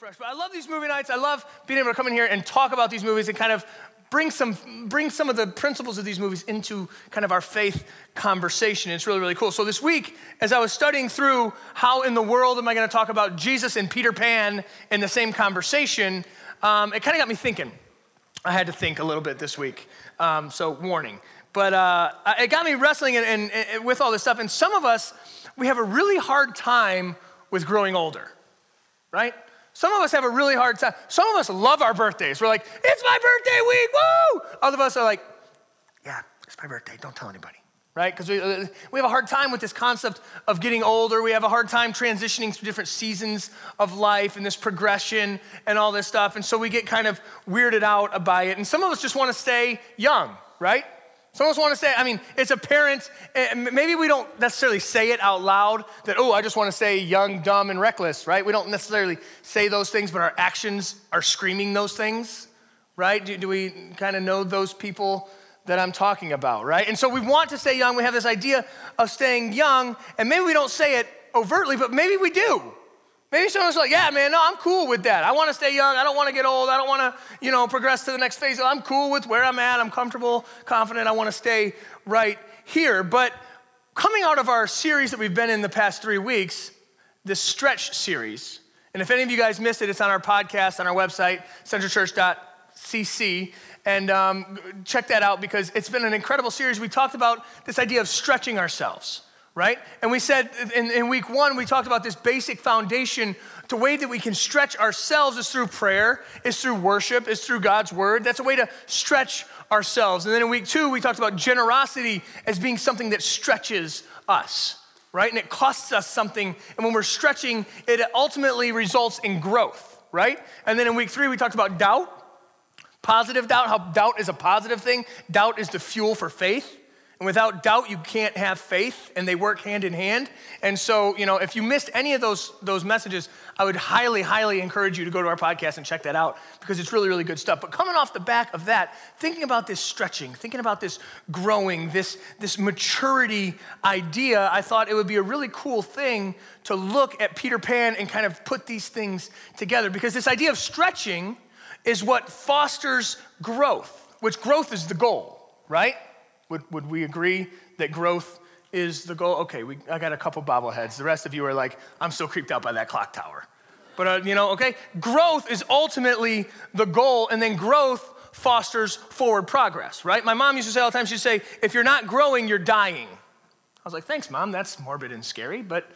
fresh. But I love these movie nights. I love being able to come in here and talk about these movies and kind of bring some, bring some of the principles of these movies into kind of our faith conversation. It's really, really cool. So this week, as I was studying through how in the world am I going to talk about Jesus and Peter Pan in the same conversation, um, it kind of got me thinking. I had to think a little bit this week. Um, so warning. But uh, it got me wrestling and, and, and with all this stuff. And some of us, we have a really hard time with growing older, right? Some of us have a really hard time. Some of us love our birthdays. We're like, it's my birthday week, woo! Other of us are like, yeah, it's my birthday, don't tell anybody, right? Because we, uh, we have a hard time with this concept of getting older. We have a hard time transitioning through different seasons of life and this progression and all this stuff. And so we get kind of weirded out by it. And some of us just want to stay young, right? Some of us want to say, I mean, it's apparent, eh, maybe we don't necessarily say it out loud that, oh, I just want to say young, dumb, and reckless, right? We don't necessarily say those things, but our actions are screaming those things, right? Do, do we kind of know those people that I'm talking about, right? And so we want to stay young. We have this idea of staying young, and maybe we don't say it overtly, but maybe we do. Maybe someone's like, yeah, man, no, I'm cool with that. I want to stay young. I don't want to get old. I don't want to, you know, progress to the next phase. I'm cool with where I'm at. I'm comfortable, confident. I want to stay right here. But coming out of our series that we've been in the past three weeks, this stretch series, and if any of you guys missed it, it's on our podcast, on our website, centralchurch.cc. And um, check that out because it's been an incredible series. We talked about this idea of stretching ourselves right? And we said in, in, week one, we talked about this basic foundation. The way that we can stretch ourselves is through prayer, is through worship, is through God's word. That's a way to stretch ourselves. And then in week two, we talked about generosity as being something that stretches us, right? And it costs us something. And when we're stretching, it ultimately results in growth, right? And then in week three, we talked about doubt. Positive doubt, how doubt is a positive thing. Doubt is the fuel for faith. And without doubt, you can't have faith, and they work hand in hand. And so, you know, if you missed any of those, those messages, I would highly, highly encourage you to go to our podcast and check that out because it's really, really good stuff. But coming off the back of that, thinking about this stretching, thinking about this growing, this, this maturity idea, I thought it would be a really cool thing to look at Peter Pan and kind of put these things together because this idea of stretching is what fosters growth, which growth is the goal, right? Would, would we agree that growth is the goal? Okay, we, I got a couple bobbleheads. The rest of you are like, I'm so creeped out by that clock tower. But, uh, you know, okay, growth is ultimately the goal, and then growth fosters forward progress, right? My mom used to say all the time, she'd say, if you're not growing, you're dying. I was like, thanks, mom, that's morbid and scary, but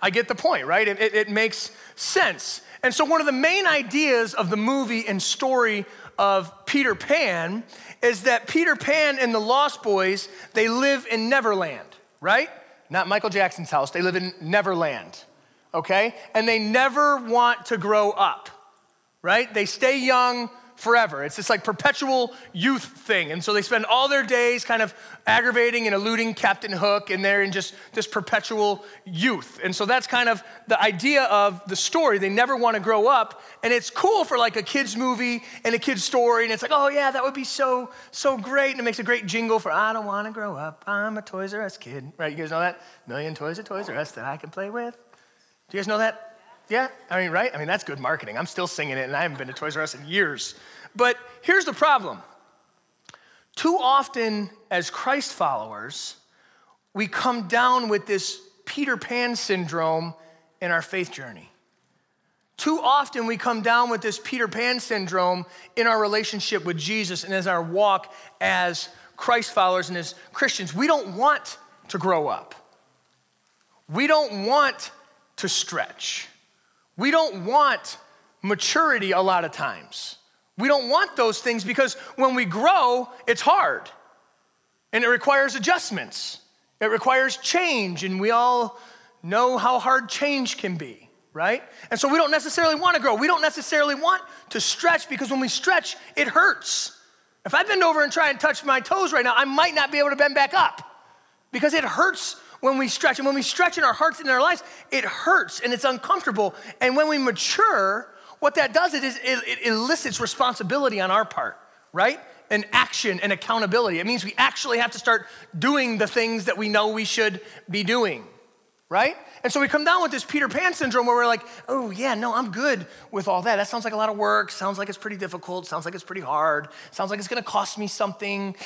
I get the point, right? It, it, it makes sense. And so, one of the main ideas of the movie and story of Peter Pan is that Peter Pan and the Lost Boys, they live in Neverland, right? Not Michael Jackson's house, they live in Neverland, okay? And they never want to grow up, right? They stay young forever. It's this like perpetual youth thing. And so they spend all their days kind of aggravating and eluding Captain Hook, and they're in just this perpetual youth. And so that's kind of the idea of the story. They never want to grow up. And it's cool for like a kid's movie and a kid's story. And it's like, oh yeah, that would be so, so great. And it makes a great jingle for I don't want to grow up. I'm a Toys R Us kid. Right? You guys know that? Million toys at Toys R Us that I can play with. Do you guys know that? Yeah, I mean, right? I mean, that's good marketing. I'm still singing it, and I haven't been to Toys R Us in years. But here's the problem too often, as Christ followers, we come down with this Peter Pan syndrome in our faith journey. Too often, we come down with this Peter Pan syndrome in our relationship with Jesus and as our walk as Christ followers and as Christians. We don't want to grow up. We don't want to stretch. We don't want maturity a lot of times. We don't want those things because when we grow, it's hard and it requires adjustments. It requires change, and we all know how hard change can be, right? And so we don't necessarily want to grow. We don't necessarily want to stretch because when we stretch, it hurts. If I bend over and try and touch my toes right now, I might not be able to bend back up because it hurts when we stretch. And when we stretch in our hearts and in our lives, it hurts and it's uncomfortable. And when we mature, what that does is it, it elicits responsibility on our part, right? And action and accountability. It means we actually have to start doing the things that we know we should be doing. right? And so we come down with this Peter Pan syndrome where we're like, oh, yeah, no, I'm good with all that. That sounds like a lot of work. Sounds like it's pretty difficult. Sounds like it's pretty hard. Sounds like it's going to cost me something.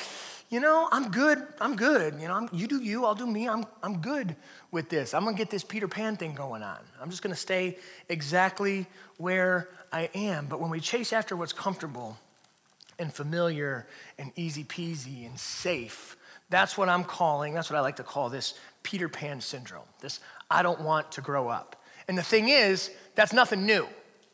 You know, I'm good. I'm good. You know, I'm, you do you, I'll do me. I'm, I'm good with this. I'm going to get this Peter Pan thing going on. I'm just going to stay exactly where I am. But when we chase after what's comfortable and familiar and easy peasy and safe, that's what I'm calling, that's what I like to call this Peter Pan syndrome. This I don't want to grow up. And the thing is, that's nothing new,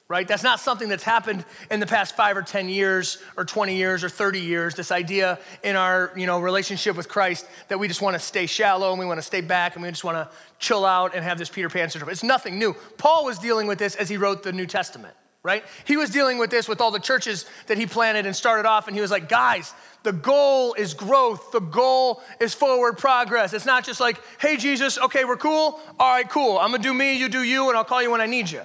right? That's not something that's happened in the past five or 10 years or 20 years or 30 years. This idea in our you know, relationship with Christ that we just want to stay shallow and we want to stay back and we just want to chill out and have this Peter Pan syndrome. It's nothing new. Paul was dealing with this as he wrote the New Testament right? He was dealing with this with all the churches that he planted and started off, and he was like, guys, the goal is growth. The goal is forward progress. It's not just like, hey, Jesus, okay, we're cool. All right, cool. I'm gonna do me, you do you, and I'll call you when I need you.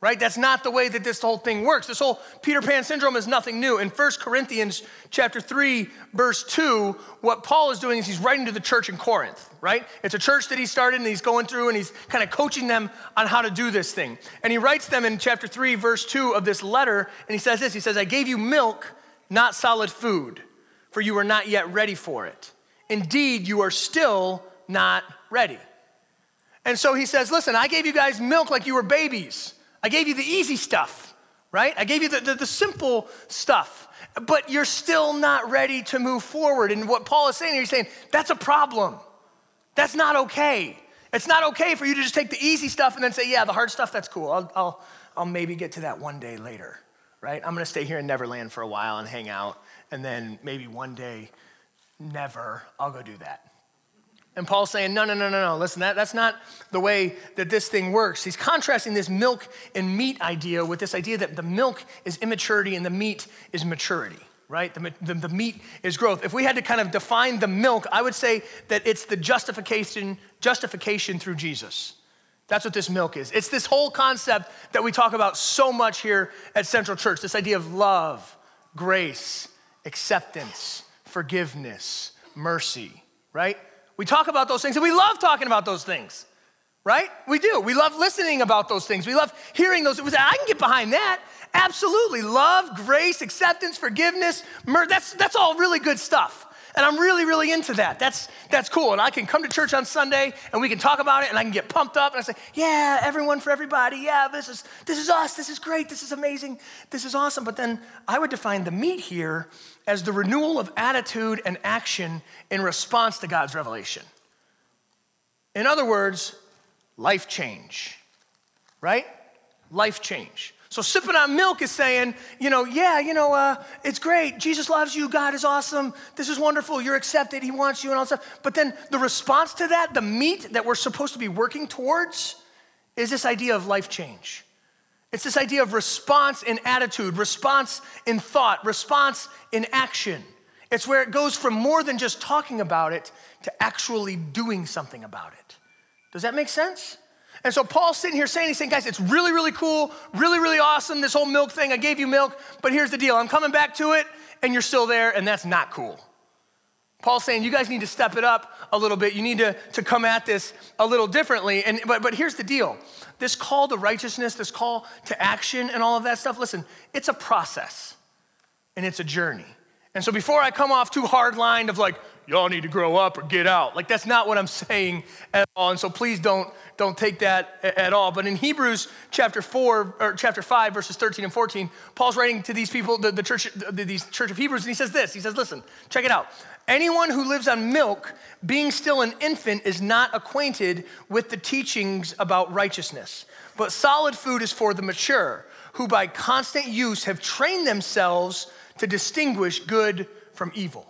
Right? That's not the way that this whole thing works. This whole Peter Pan syndrome is nothing new. In 1 Corinthians chapter 3, verse 2, what Paul is doing is he's writing to the church in Corinth, right? It's a church that he started and he's going through and he's kind of coaching them on how to do this thing. And he writes them in chapter 3, verse 2 of this letter, and he says this He says, I gave you milk not solid food, for you are not yet ready for it. Indeed, you are still not ready. And so he says, Listen, I gave you guys milk like you were babies. I gave you the easy stuff, right? I gave you the, the, the simple stuff, but you're still not ready to move forward. And what Paul is saying he's saying, That's a problem. That's not okay. It's not okay for you to just take the easy stuff and then say, Yeah, the hard stuff, that's cool. I'll, I'll, I'll maybe get to that one day later right? I'm gonna stay here in Neverland for a while and hang out, and then maybe one day, never, I'll go do that. And Paul's saying, no, no, no, no, no. Listen, that, that's not the way that this thing works. He's contrasting this milk and meat idea with this idea that the milk is immaturity and the meat is maturity, right? The, the, the meat is growth. If we had to kind of define the milk, I would say that it's the justification, justification through Jesus. That's what this milk is. It's this whole concept that we talk about so much here at Central Church this idea of love, grace, acceptance, forgiveness, mercy, right? We talk about those things and we love talking about those things, right? We do. We love listening about those things. We love hearing those. I can get behind that. Absolutely. Love, grace, acceptance, forgiveness, mercy. That's, that's all really good stuff. And I'm really, really into that. That's, that's cool. And I can come to church on Sunday and we can talk about it and I can get pumped up and I say, yeah, everyone for everybody. Yeah, this is, this is us. This is great. This is amazing. This is awesome. But then I would define the meat here as the renewal of attitude and action in response to God's revelation. In other words, life change, right? Life change. So sipping on milk is saying, you know, yeah, you know, uh, it's great. Jesus loves you. God is awesome. This is wonderful. You're accepted. He wants you and all stuff. But then the response to that, the meat that we're supposed to be working towards, is this idea of life change. It's this idea of response in attitude, response in thought, response in action. It's where it goes from more than just talking about it to actually doing something about it. Does that make sense? And so Paul's sitting here saying, he's saying, guys, it's really, really cool, really, really awesome, this whole milk thing. I gave you milk, but here's the deal. I'm coming back to it, and you're still there, and that's not cool. Paul's saying, you guys need to step it up a little bit. You need to, to come at this a little differently. And, but, but here's the deal this call to righteousness, this call to action, and all of that stuff, listen, it's a process and it's a journey. And so before I come off too hard lined of like, y'all need to grow up or get out, like that's not what I'm saying at all. And so please don't don't take that at all. But in Hebrews chapter 4 or chapter 5, verses 13 and 14, Paul's writing to these people, the, the church, the, these church of Hebrews, and he says this. He says, listen, check it out. Anyone who lives on milk, being still an infant, is not acquainted with the teachings about righteousness. But solid food is for the mature, who by constant use have trained themselves to distinguish good from evil.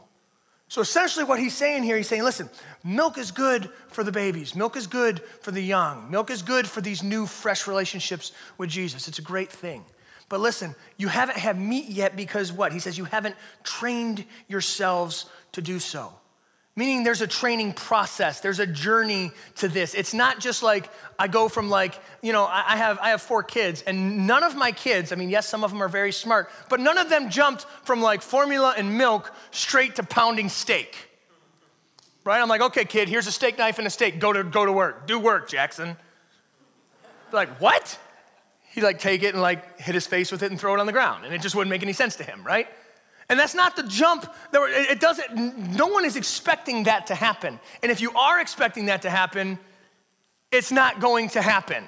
So essentially, what he's saying here, he's saying, listen, milk is good for the babies, milk is good for the young, milk is good for these new, fresh relationships with Jesus. It's a great thing. But listen, you haven't had meat yet because what? He says, you haven't trained yourselves to do so. Meaning there's a training process, there's a journey to this. It's not just like I go from like, you know, I have, I have four kids, and none of my kids, I mean, yes, some of them are very smart, but none of them jumped from like formula and milk straight to pounding steak right? I'm like, okay, kid, here's a steak knife and a steak. Go to, go to work. Do work, Jackson. Like, what? He'd like take it and like hit his face with it and throw it on the ground. And it just wouldn't make any sense to him, right? And that's not the jump. That it doesn't, no one is expecting that to happen. And if you are expecting that to happen, it's not going to happen.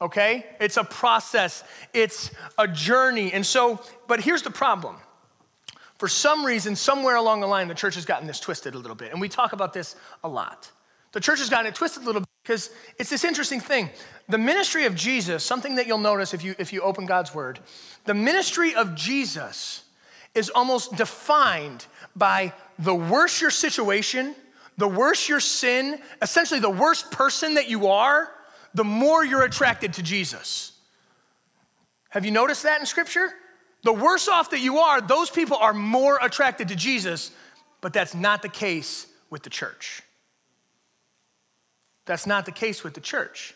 Okay? It's a process, it's a journey. And so, but here's the problem. For some reason, somewhere along the line, the church has gotten this twisted a little bit. And we talk about this a lot. The church has gotten it twisted a little bit because it's this interesting thing. The ministry of Jesus, something that you'll notice if you, if you open God's word, the ministry of Jesus is almost defined by the worse your situation, the worse your sin, essentially the worse person that you are, the more you're attracted to Jesus. Have you noticed that in Scripture? The worse off that you are, those people are more attracted to Jesus, but that's not the case with the church. That's not the case with the church.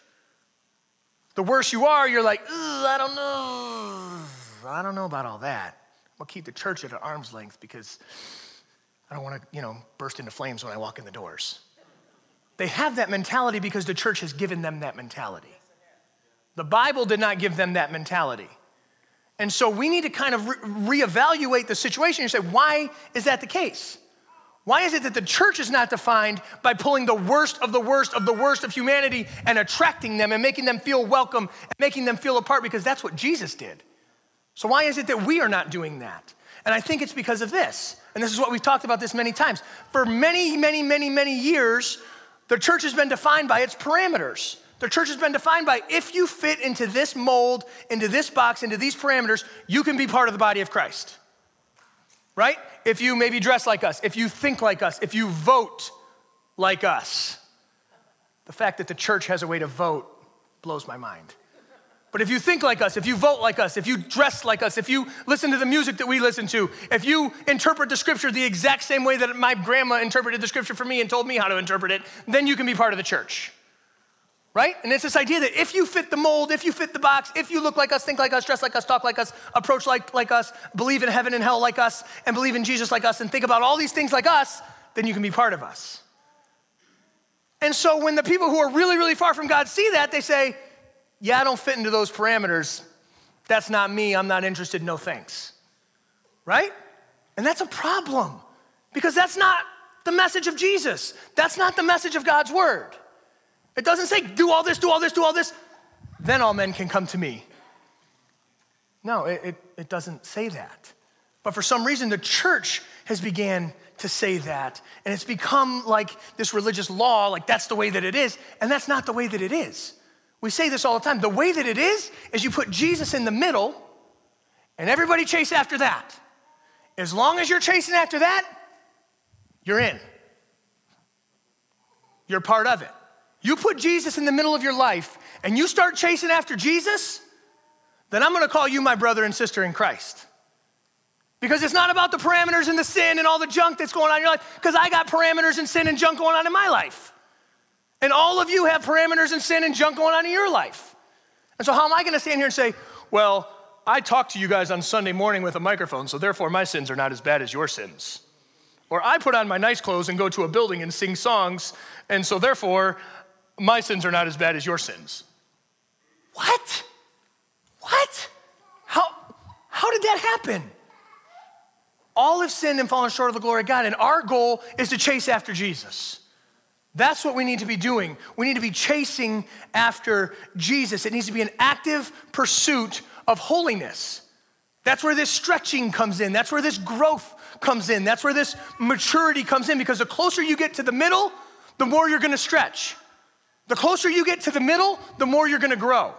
The worse you are, you're like, I don't know. I don't know about all that. I'll keep the church at an arm's length because I don't want to, you know, burst into flames when I walk in the doors. They have that mentality because the church has given them that mentality. The Bible did not give them that mentality. And so we need to kind of re- reevaluate the situation and say, why is that the case? Why is it that the church is not defined by pulling the worst of the worst of the worst of humanity and attracting them and making them feel welcome and making them feel apart? Because that's what Jesus did. So, why is it that we are not doing that? And I think it's because of this. And this is what we've talked about this many times. For many, many, many, many years, the church has been defined by its parameters. The church has been defined by if you fit into this mold, into this box, into these parameters, you can be part of the body of Christ. Right? If you maybe dress like us, if you think like us, if you vote like us. The fact that the church has a way to vote blows my mind. But if you think like us, if you vote like us, if you dress like us, if you listen to the music that we listen to, if you interpret the scripture the exact same way that my grandma interpreted the scripture for me and told me how to interpret it, then you can be part of the church. Right? And it's this idea that if you fit the mold, if you fit the box, if you look like us, think like us, dress like us, talk like us, approach like, like us, believe in heaven and hell like us, and believe in Jesus like us, and think about all these things like us, then you can be part of us. And so when the people who are really, really far from God see that, they say, yeah, I don't fit into those parameters. That's not me. I'm not interested. No thanks. Right? And that's a problem because that's not the message of Jesus. That's not the message of God's word. It doesn't say, do all this, do all this, do all this, then all men can come to me. No, it, it, it doesn't say that. But for some reason, the church has began to say that. And it's become like this religious law, like that's the way that it is. And that's not the way that it is. We say this all the time. The way that it is, is you put Jesus in the middle and everybody chase after that. As long as you're chasing after that, you're in. You're part of it. You put Jesus in the middle of your life and you start chasing after Jesus, then I'm gonna call you my brother and sister in Christ. Because it's not about the parameters and the sin and all the junk that's going on in your life, because I got parameters and sin and junk going on in my life. And all of you have parameters and sin and junk going on in your life. And so, how am I going to stand here and say, well, I talk to you guys on Sunday morning with a microphone, so therefore my sins are not as bad as your sins? Or I put on my nice clothes and go to a building and sing songs, and so therefore my sins are not as bad as your sins. What? What? How, how did that happen? All have sinned and fallen short of the glory of God, and our goal is to chase after Jesus. That's what we need to be doing. We need to be chasing after Jesus. It needs to be an active pursuit of holiness. That's where this stretching comes in. That's where this growth comes in. That's where this maturity comes in because the closer you get to the middle, the more you're gonna stretch. The closer you get to the middle, the more you're gonna grow.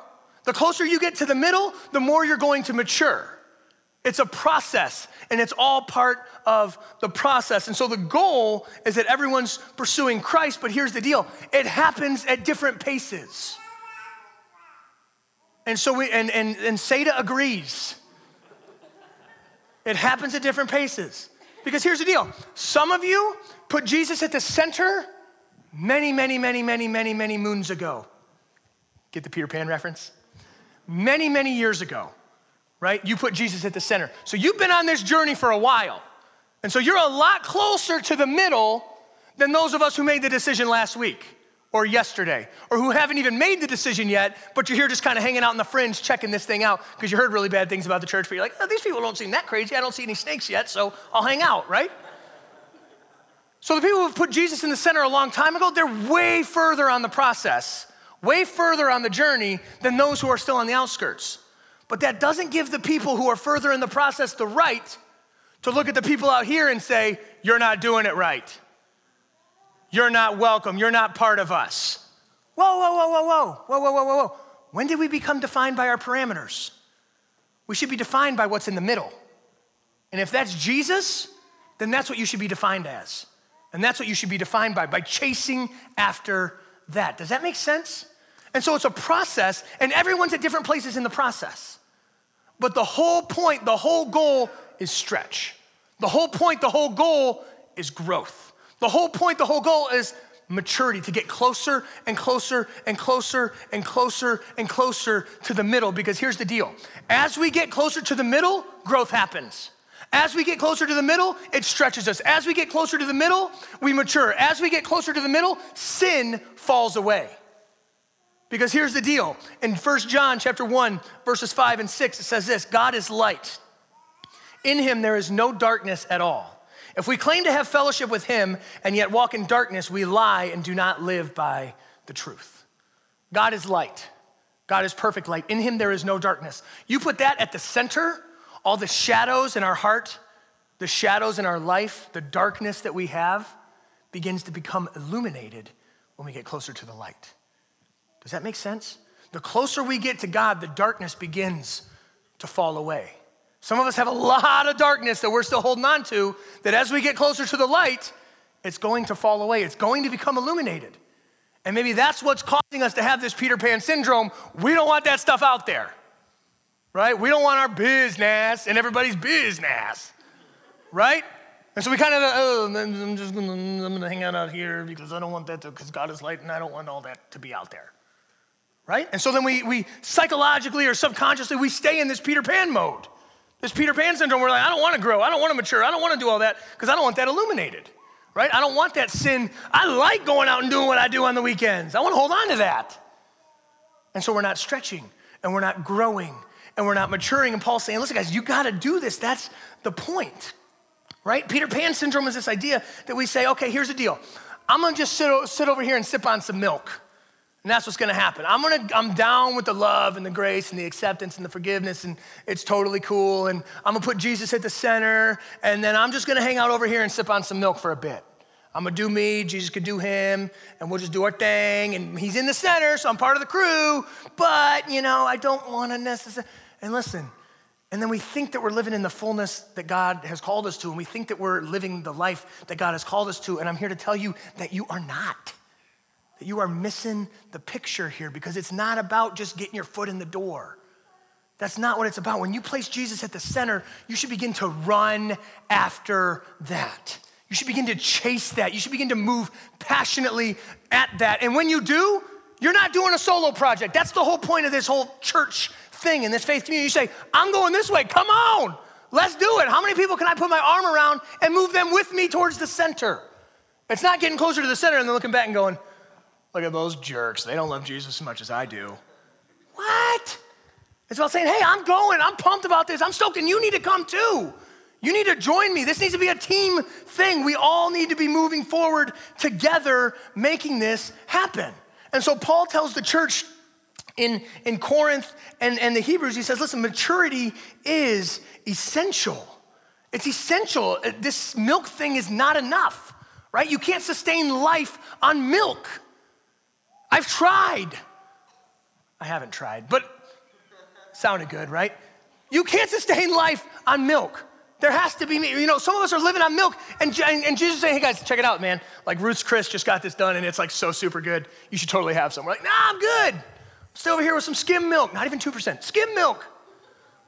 The closer you get to the middle, the more you're going to mature. It's a process, and it's all part of the process. And so the goal is that everyone's pursuing Christ, but here's the deal it happens at different paces. And so we, and, and, and Seda agrees. It happens at different paces. Because here's the deal some of you put Jesus at the center many, many, many, many, many, many moons ago. Get the Peter Pan reference? Many, many years ago right? You put Jesus at the center. So you've been on this journey for a while. And so you're a lot closer to the middle than those of us who made the decision last week or yesterday, or who haven't even made the decision yet, but you're here just kind of hanging out in the fringe checking this thing out because you heard really bad things about the church, but you're like, oh, these people don't seem that crazy. I don't see any snakes yet, so I'll hang out, right? So the people who have put Jesus in the center a long time ago, they're way further on the process, way further on the journey than those who are still on the outskirts. But that doesn't give the people who are further in the process the right to look at the people out here and say, you're not doing it right. You're not welcome. You're not part of us. Whoa, whoa, whoa, whoa, whoa, whoa, whoa, whoa, whoa. When did we become defined by our parameters? We should be defined by what's in the middle. And if that's Jesus, then that's what you should be defined as. And that's what you should be defined by, by chasing after that. Does that make sense? And so it's a process, and everyone's at different places in the process. But the whole point, the whole goal is stretch. The whole point, the whole goal is growth. The whole point, the whole goal is maturity, to get closer and closer and closer and closer and closer to the middle. Because here's the deal as we get closer to the middle, growth happens. As we get closer to the middle, it stretches us. As we get closer to the middle, we mature. As we get closer to the middle, sin falls away. Because here's the deal. In 1 John chapter 1, verses 5 and 6, it says this God is light. In him there is no darkness at all. If we claim to have fellowship with him and yet walk in darkness, we lie and do not live by the truth. God is light. God is perfect light. In him there is no darkness. You put that at the center, all the shadows in our heart, the shadows in our life, the darkness that we have begins to become illuminated when we get closer to the light. Does that make sense? The closer we get to God, the darkness begins to fall away. Some of us have a lot of darkness that we're still holding on to, that as we get closer to the light, it's going to fall away. It's going to become illuminated. And maybe that's what's causing us to have this Peter Pan syndrome. We don't want that stuff out there, right? We don't want our business and everybody's business, right? And so we kind of, oh, I'm just gonna, I'm gonna hang out out here because I don't want that to, because God is light and I don't want all that to be out there, right? And so then we, we psychologically or subconsciously, we stay in this Peter Pan mode. This Peter Pan syndrome, we're like, I don't want to grow. I don't want to mature. I don't want to do all that because I don't want that illuminated, right? I don't want that sin. I like going out and doing what I do on the weekends. I want to hold on to that. And so we're not stretching and we're not growing and we're not maturing. And Paul's saying, listen, guys, you got to do this. That's the point, right? Peter Pan syndrome is this idea that we say, okay, here's the deal. I'm going to just sit, sit over here and sip on some milk. And that's what's gonna happen. I'm gonna, I'm down with the love and the grace and the acceptance and the forgiveness, and it's totally cool. And I'm gonna put Jesus at the center, and then I'm just gonna hang out over here and sip on some milk for a bit. I'm gonna do me, Jesus could do him, and we'll just do our thing. And he's in the center, so I'm part of the crew, but you know, I don't wanna necessarily. And listen, and then we think that we're living in the fullness that God has called us to, and we think that we're living the life that God has called us to. And I'm here to tell you that you are not you are missing the picture here because it's not about just getting your foot in the door. That's not what it's about. When you place Jesus at the center, you should begin to run after that. You should begin to chase that. You should begin to move passionately at that. And when you do, you're not doing a solo project. That's the whole point of this whole church thing and this faith community. You say, I'm going this way. Come on, let's do it. How many people can I put my arm around and move them with me towards the center? It's not getting closer to the center and then looking back and going, Look at those jerks. They don't love Jesus as much as I do. What? It's about saying, hey, I'm going. I'm pumped about this. I'm stoked, and you need to come too. You need to join me. This needs to be a team thing. We all need to be moving forward together, making this happen. And so Paul tells the church in, in Corinth and, and the Hebrews, he says, listen, maturity is essential. It's essential. This milk thing is not enough, right? You can't sustain life on milk. I've tried. I haven't tried, but sounded good, right? You can't sustain life on milk. There has to be, you know, some of us are living on milk, and, and Jesus saying, hey guys, check it out, man. Like Ruth's Chris just got this done, and it's like so super good. You should totally have some. We're like, nah, I'm good. I'm still over here with some skim milk, not even 2%. Skim milk.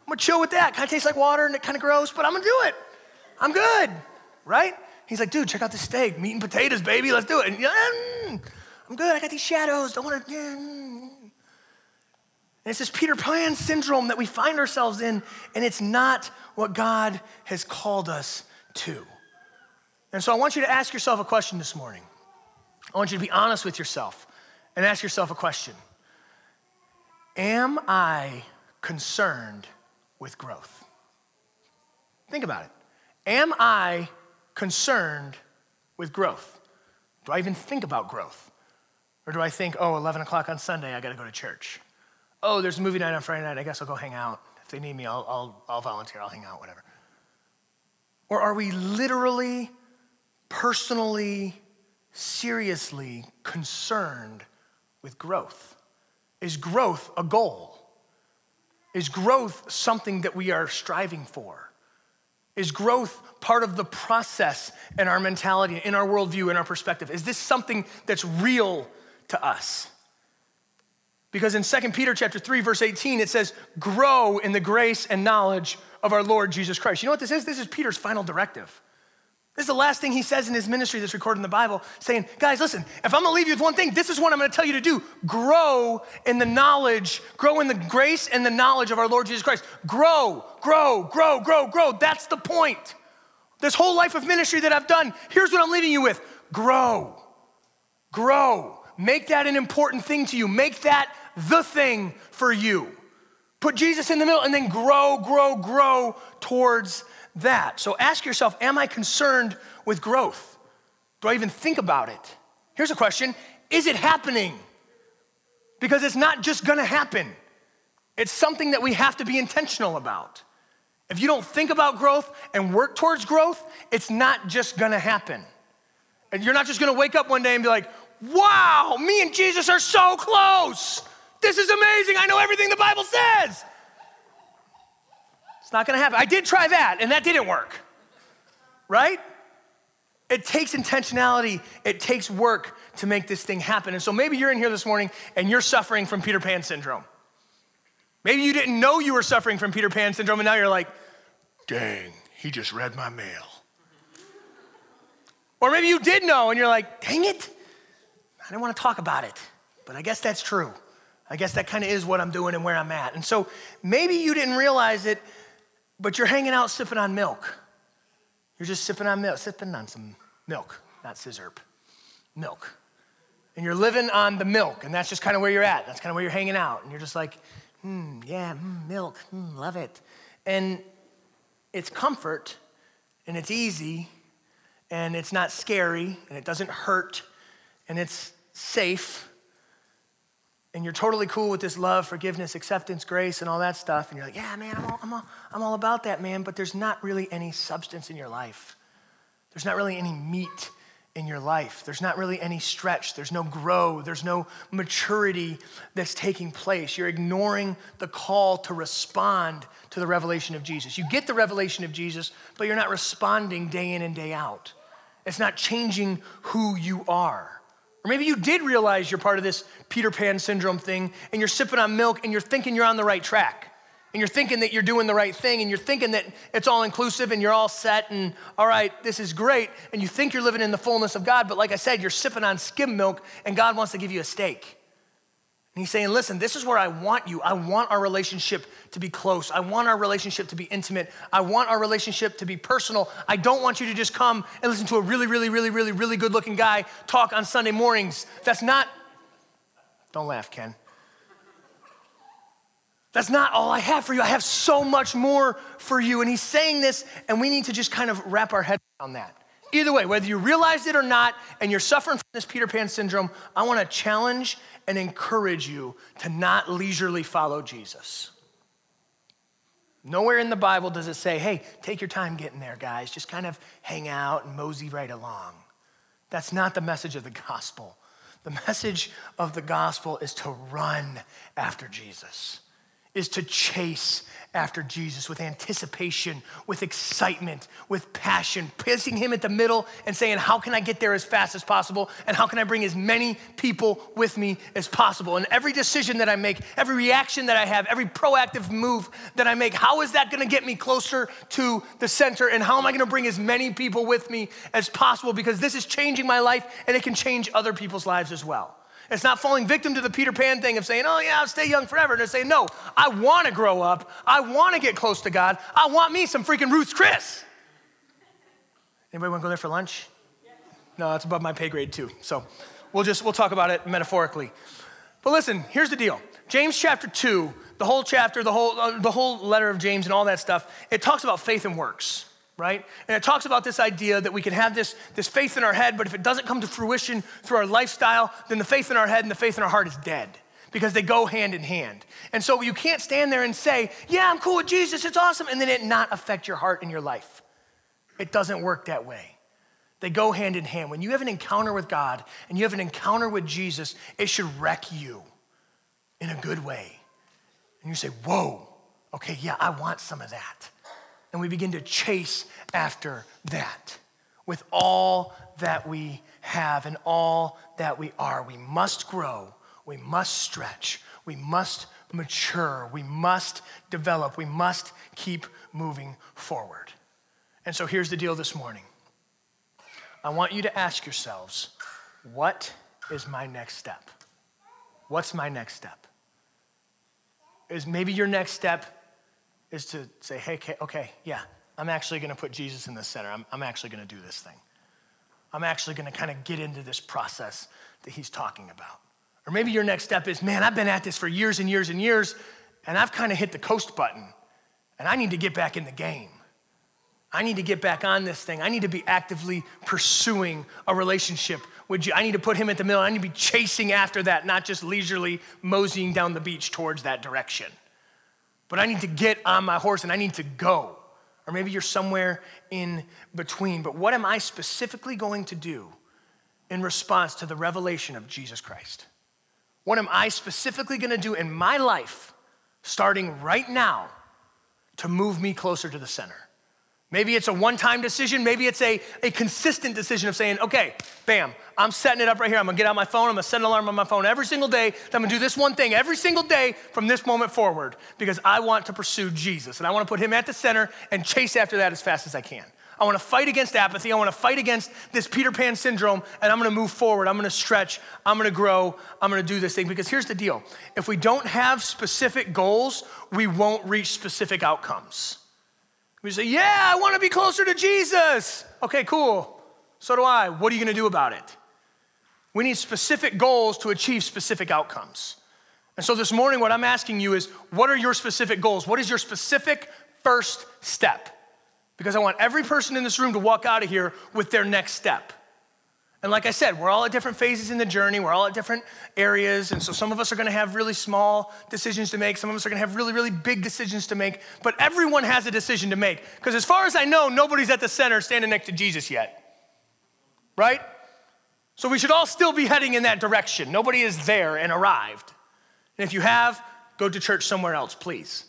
I'm gonna chill with that. Kind of tastes like water and it kind of gross, but I'm gonna do it. I'm good, right? He's like, dude, check out this steak, meat and potatoes, baby, let's do it. And, I'm good. I got these shadows. Don't want to. Mm, mm. And it's this Peter Pan syndrome that we find ourselves in, and it's not what God has called us to. And so I want you to ask yourself a question this morning. I want you to be honest with yourself and ask yourself a question Am I concerned with growth? Think about it. Am I concerned with growth? Do I even think about growth? Or do I think, oh, 11 o'clock on Sunday, I gotta go to church? Oh, there's a movie night on Friday night, I guess I'll go hang out. If they need me, I'll, I'll, I'll volunteer, I'll hang out, whatever. Or are we literally, personally, seriously concerned with growth? Is growth a goal? Is growth something that we are striving for? Is growth part of the process in our mentality, in our worldview, in our perspective? Is this something that's real to us? Because in 2 Peter chapter 3, verse 18, it says, grow in the grace and knowledge of our Lord Jesus Christ. You know what this is? This is Peter's final directive. This is the last thing he says in his ministry that's recorded in the Bible, saying, Guys, listen, if I'm gonna leave you with one thing, this is what I'm gonna tell you to do. Grow in the knowledge, grow in the grace and the knowledge of our Lord Jesus Christ. Grow, grow, grow, grow, grow. That's the point. This whole life of ministry that I've done, here's what I'm leaving you with grow, grow. Make that an important thing to you. Make that the thing for you. Put Jesus in the middle and then grow, grow, grow towards that. So ask yourself Am I concerned with growth? Do I even think about it? Here's a question Is it happening? Because it's not just gonna happen, it's something that we have to be intentional about. If you don't think about growth and work towards growth, it's not just gonna happen. And you're not just gonna wake up one day and be like, wow, me and Jesus are so close. This is amazing. I know everything the Bible says It's not gonna happen. I did try that, and that didn't work, right? It takes intentionality, it takes work to make this thing happen. And so maybe you're in here this morning and you're suffering from Peter Pan syndrome. Maybe you didn't know you were suffering from Peter Pan syndrome, and now you're like, dang, he just read my mail. Or maybe you did know, and you're like, dang it, I didn't wanna talk about it, but I guess that's true. I guess that kind of is what I'm doing and where I'm at. And so maybe you didn't realize it but you're hanging out sipping on milk. You're just sipping on milk, sipping on some milk, not scissor, milk. And you're living on the milk, and that's just kind of where you're at. That's kind of where you're hanging out. And you're just like, hmm, yeah, mm, milk, mm, love it. And it's comfort, and it's easy, and it's not scary, and it doesn't hurt, and it's safe and you're totally cool with this love, forgiveness, acceptance, grace, and all that stuff, and you're like, yeah, man, I'm all, I'm all, I'm all about that, man, but there's not really any substance in your life. There's not really any meat in your life. There's not really any stretch. There's no grow. There's no maturity that's taking place. You're ignoring the call to respond to the revelation of Jesus. You get the revelation of Jesus, but you're not responding day in and day out. It's not changing who you are. Or maybe you did realize you're part of this Peter Pan syndrome thing and you're sipping on milk and you're thinking you're on the right track. And you're thinking that you're doing the right thing and you're thinking that it's all inclusive and you're all set and all right, this is great. And you think you're living in the fullness of God, but like I said, you're sipping on skim milk and God wants to give you a steak. And he's saying, listen, this is where I want you. I want our relationship to be close. I want our relationship to be intimate. I want our relationship to be personal. I don't want you to just come and listen to a really, really, really, really, really good looking guy talk on Sunday mornings. That's not, don't laugh, Ken. That's not all I have for you. I have so much more for you. And he's saying this, and we need to just kind of wrap our head around that. Either way, whether you realize it or not, and you're suffering from this Peter Pan syndrome, I want to challenge and encourage you to not leisurely follow Jesus. Nowhere in the Bible does it say, hey, take your time getting there, guys. Just kind of hang out and mosey right along. That's not the message of the gospel. The message of the gospel is to run after Jesus is to chase after Jesus with anticipation, with excitement, with passion, placing him at the middle and saying, How can I get there as fast as possible? And how can I bring as many people with me as possible? And every decision that I make, every reaction that I have, every proactive move that I make, how is that gonna get me closer to the center? And how am I gonna bring as many people with me as possible? Because this is changing my life and it can change other people's lives as well. It's not falling victim to the Peter Pan thing of saying, oh, yeah, I'll stay young forever. And they're saying, no, I want to grow up. I want to get close to God. I want me some freaking Ruth's Chris. Anybody want to go there for lunch? No, that's above my pay grade too. So we'll just we'll talk about it metaphorically. But listen, here's the deal. James chapter 2, the whole chapter, the whole uh, the whole letter of James and all that stuff, it talks about faith and works, right? And it talks about this idea that we can have this this faith in our head, but if it doesn't come to fruition through our lifestyle, then the faith in our head and the faith in our heart is dead because they go hand in hand. And so you can't stand there and say, "Yeah, I'm cool with Jesus. It's awesome," and then it not affect your heart and your life. It doesn't work that way. They go hand in hand. When you have an encounter with God and you have an encounter with Jesus, it should wreck you in a good way. And you say, Whoa, okay, yeah, I want some of that. And we begin to chase after that with all that we have and all that we are. We must grow, we must stretch, we must mature, we must develop, we must keep moving forward. And so here's the deal this morning I want you to ask yourselves, what is my next step? What's my next step? Is maybe your next step is to say, hey, okay, yeah, I'm actually going to put Jesus in the center. I'm, I'm actually going to do this thing. I'm actually going to kind of get into this process that he's talking about. Or maybe your next step is, man, I've been at this for years and years and years, and I've kind of hit the coast button, and I need to get back in the game. I need to get back on this thing. I need to be actively pursuing a relationship with you. I need to put him at the middle. I need to be chasing after that, not just leisurely moseying down the beach towards that direction. But I need to get on my horse and I need to go. Or maybe you're somewhere in between. But what am I specifically going to do in response to the revelation of Jesus Christ? What am I specifically going to do in my life, starting right now, to move me closer to the center? Maybe it's a one time decision. Maybe it's a, a consistent decision of saying, okay, bam, I'm setting it up right here. I'm gonna get out my phone. I'm gonna set an alarm on my phone every single day. I'm gonna do this one thing every single day from this moment forward because I want to pursue Jesus and I wanna put him at the center and chase after that as fast as I can. I wanna fight against apathy. I wanna fight against this Peter Pan syndrome and I'm gonna move forward. I'm gonna stretch. I'm gonna grow. I'm gonna do this thing because here's the deal if we don't have specific goals, we won't reach specific outcomes. We say, Yeah, I want to be closer to Jesus. Okay, cool. So do I. What are you going to do about it? We need specific goals to achieve specific outcomes. And so this morning, what I'm asking you is what are your specific goals? What is your specific first step? Because I want every person in this room to walk out of here with their next step. And like I said, we're all at different phases in the journey, we're all at different areas. And so some of us are gonna have really small decisions to make, some of us are gonna have really, really big decisions to make. But everyone has a decision to make. Because as far as I know, nobody's at the center standing next to Jesus yet. Right? So we should all still be heading in that direction. Nobody is there and arrived. And if you have, go to church somewhere else, please.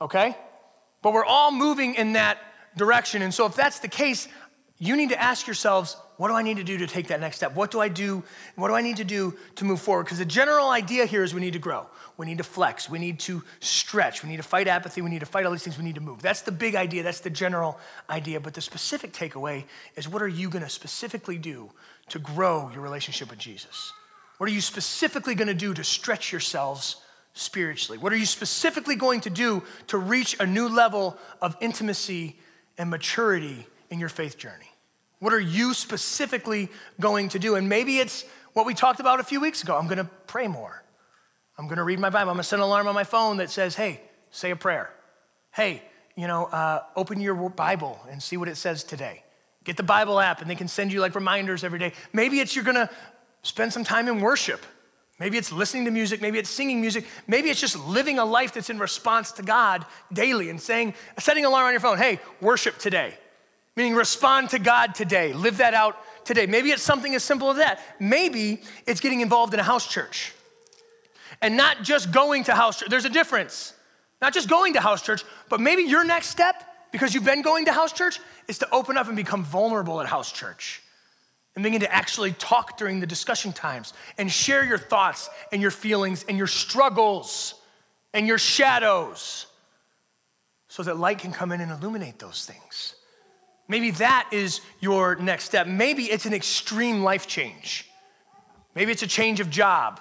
Okay? But we're all moving in that direction. And so if that's the case, you need to ask yourselves, what do I need to do to take that next step? What do I do? What do I need to do to move forward? Because the general idea here is we need to grow. We need to flex. We need to stretch. We need to fight apathy. We need to fight all these things. We need to move. That's the big idea. That's the general idea. But the specific takeaway is what are you going to specifically do to grow your relationship with Jesus? What are you specifically going to do to stretch yourselves spiritually? What are you specifically going to do to reach a new level of intimacy and maturity in your faith journey? What are you specifically going to do? And maybe it's what we talked about a few weeks ago. I'm going to pray more. I'm going to read my Bible. I'm going to set an alarm on my phone that says, hey, say a prayer. Hey, you know, uh, open your Bible and see what it says today. Get the Bible app and they can send you like reminders every day. Maybe it's you're going to spend some time in worship. Maybe it's listening to music. Maybe it's singing music. Maybe it's just living a life that's in response to God daily and saying, setting an alarm on your phone, hey, worship today. Meaning, respond to God today. Live that out today. Maybe it's something as simple as that. Maybe it's getting involved in a house church and not just going to house church. There's a difference. Not just going to house church, but maybe your next step, because you've been going to house church, is to open up and become vulnerable at house church and begin to actually talk during the discussion times and share your thoughts and your feelings and your struggles and your shadows so that light can come in and illuminate those things. Maybe that is your next step. Maybe it's an extreme life change. Maybe it's a change of job.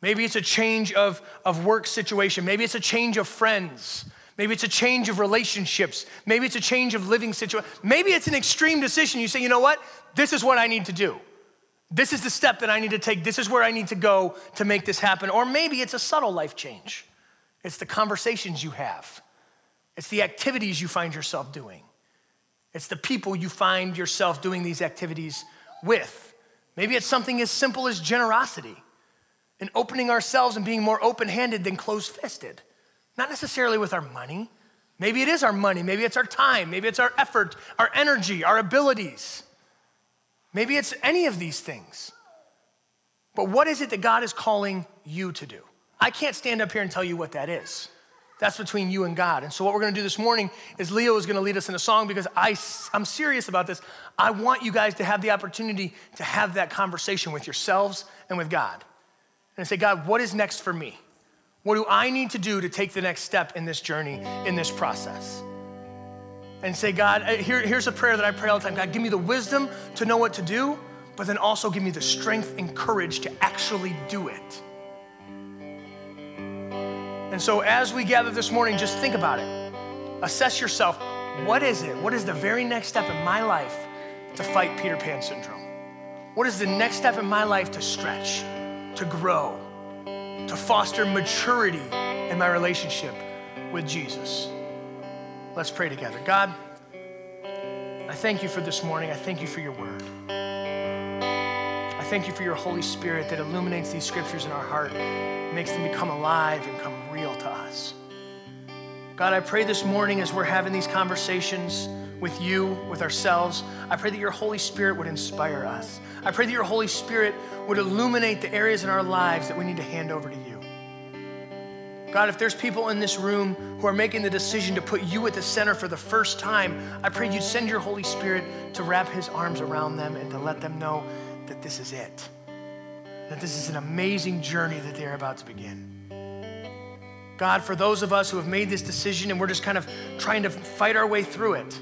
Maybe it's a change of, of work situation. Maybe it's a change of friends. Maybe it's a change of relationships. Maybe it's a change of living situation. Maybe it's an extreme decision. You say, you know what? This is what I need to do. This is the step that I need to take. This is where I need to go to make this happen. Or maybe it's a subtle life change. It's the conversations you have, it's the activities you find yourself doing, it's the people you find yourself doing these activities with. Maybe it's something as simple as generosity and opening ourselves and being more open handed than closed fisted. Not necessarily with our money. Maybe it is our money. Maybe it's our time. Maybe it's our effort, our energy, our abilities. Maybe it's any of these things. But what is it that God is calling you to do? I can't stand up here and tell you what that is. That's between you and God. And so, what we're gonna do this morning is Leo is gonna lead us in a song because I, I'm serious about this. I want you guys to have the opportunity to have that conversation with yourselves and with God. And say, God, what is next for me? What do I need to do to take the next step in this journey, in this process? And say, God, uh, here, here's a prayer that I pray all the time God, give me the wisdom to know what to do, but then also give me the strength and courage to actually do it. And so, as we gather this morning, just think about it. Assess yourself. What is it? What is the very next step in my life to fight Peter Pan syndrome? What is the next step in my life to stretch, to grow, to foster maturity in my relationship with Jesus? Let's pray together. God, I thank you for this morning. I thank you for your word. Thank you for your Holy Spirit that illuminates these scriptures in our heart, makes them become alive and come real to us. God, I pray this morning as we're having these conversations with you, with ourselves, I pray that your Holy Spirit would inspire us. I pray that your Holy Spirit would illuminate the areas in our lives that we need to hand over to you. God, if there's people in this room who are making the decision to put you at the center for the first time, I pray you'd send your Holy Spirit to wrap his arms around them and to let them know that this is it, that this is an amazing journey that they're about to begin. God, for those of us who have made this decision and we're just kind of trying to fight our way through it,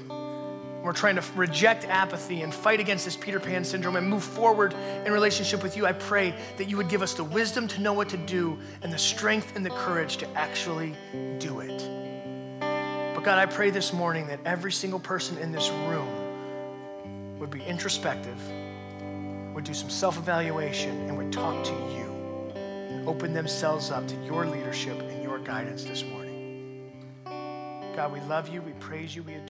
we're trying to reject apathy and fight against this Peter Pan syndrome and move forward in relationship with you, I pray that you would give us the wisdom to know what to do and the strength and the courage to actually do it. But God, I pray this morning that every single person in this room would be introspective, would do some self evaluation, and would talk to you. And open themselves up to your leadership and your guidance this morning. God, we love you, we praise you, we adore